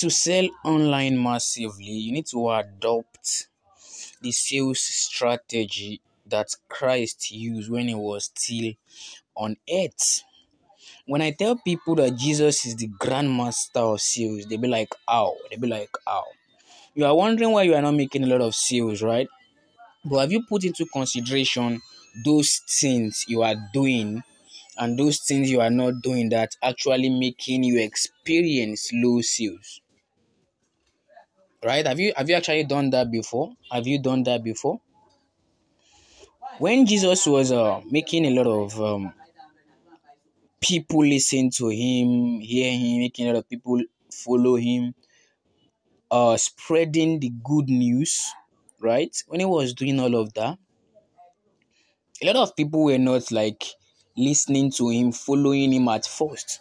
to sell online massively, you need to adopt the sales strategy that Christ used when he was still on earth. When I tell people that Jesus is the grandmaster of sales, they be like, "How?" They be like, "How?" You are wondering why you are not making a lot of sales, right? But have you put into consideration those things you are doing and those things you are not doing that actually making you experience low sales? Right? Have you have you actually done that before? Have you done that before? When Jesus was uh, making a lot of um, people listen to him, hear him, making a lot of people follow him, uh, spreading the good news, right? When he was doing all of that, a lot of people were not like listening to him, following him at first.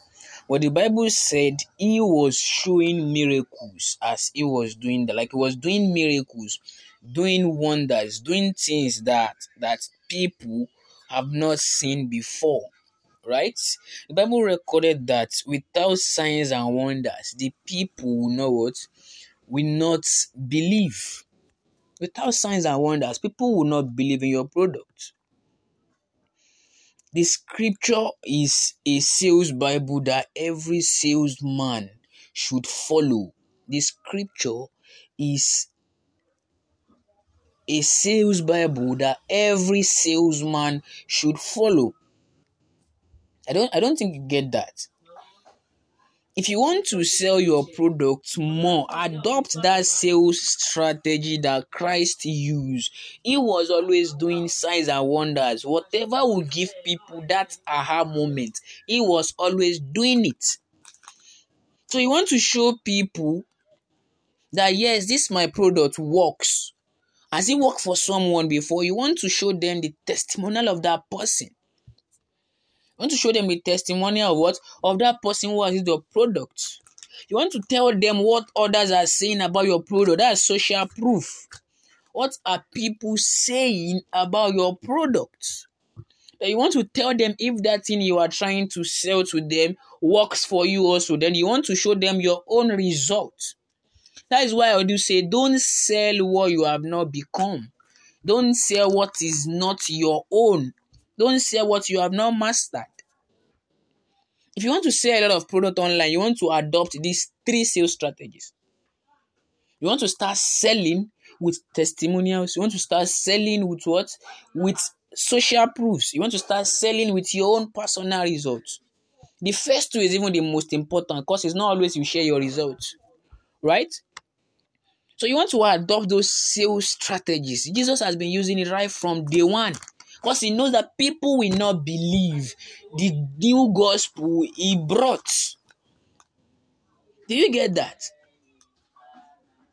But the Bible said he was showing miracles as he was doing that, like he was doing miracles, doing wonders, doing things that that people have not seen before. Right? The Bible recorded that without signs and wonders, the people will know what will not believe. Without signs and wonders, people will not believe in your product. The scripture is a sales Bible that every salesman should follow. The scripture is a sales Bible that every salesman should follow. I don't I don't think you get that. If you want to sell your product more, adopt that sales strategy that Christ used. He was always doing signs and wonders. Whatever will give people that aha moment, he was always doing it. So you want to show people that yes, this my product works. Has it worked for someone before? You want to show them the testimonial of that person want to show them the testimony of what? Of that person who has used your product. You want to tell them what others are saying about your product. That's social proof. What are people saying about your product? you want to tell them if that thing you are trying to sell to them works for you also. Then you want to show them your own result. That is why I do say don't sell what you have not become. Don't sell what is not your own. Don't sell what you have not mastered. If you want to sell a lot of product online, you want to adopt these three sales strategies. You want to start selling with testimonials. You want to start selling with what? With social proofs. You want to start selling with your own personal results. The first two is even the most important because it's not always you share your results, right? So you want to adopt those sales strategies. Jesus has been using it right from day one. Because he knows that people will not believe the new gospel he brought. Do you get that?